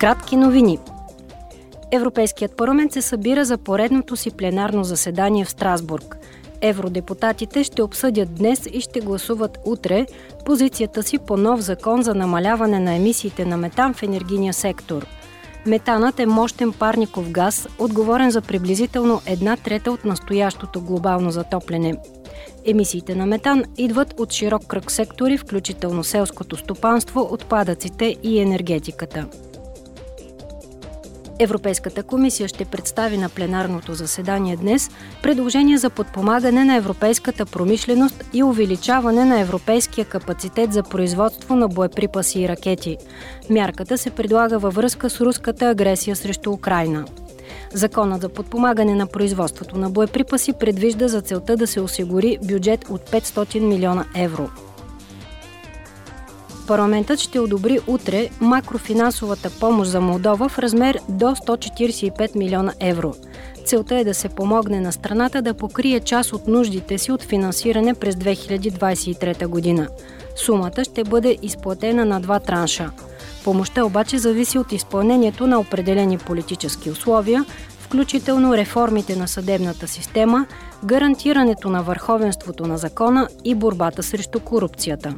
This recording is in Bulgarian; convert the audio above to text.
Кратки новини. Европейският парламент се събира за поредното си пленарно заседание в Страсбург. Евродепутатите ще обсъдят днес и ще гласуват утре позицията си по нов закон за намаляване на емисиите на метан в енергийния сектор. Метанът е мощен парников газ, отговорен за приблизително една трета от настоящото глобално затопляне. Емисиите на метан идват от широк кръг сектори, включително селското стопанство, отпадъците и енергетиката. Европейската комисия ще представи на пленарното заседание днес предложение за подпомагане на европейската промишленост и увеличаване на европейския капацитет за производство на боеприпаси и ракети. Мярката се предлага във връзка с руската агресия срещу Украина. Законът за подпомагане на производството на боеприпаси предвижда за целта да се осигури бюджет от 500 милиона евро. Парламентът ще одобри утре макрофинансовата помощ за Молдова в размер до 145 милиона евро. Целта е да се помогне на страната да покрие част от нуждите си от финансиране през 2023 година. Сумата ще бъде изплатена на два транша. Помощта обаче зависи от изпълнението на определени политически условия, включително реформите на съдебната система, гарантирането на върховенството на закона и борбата срещу корупцията.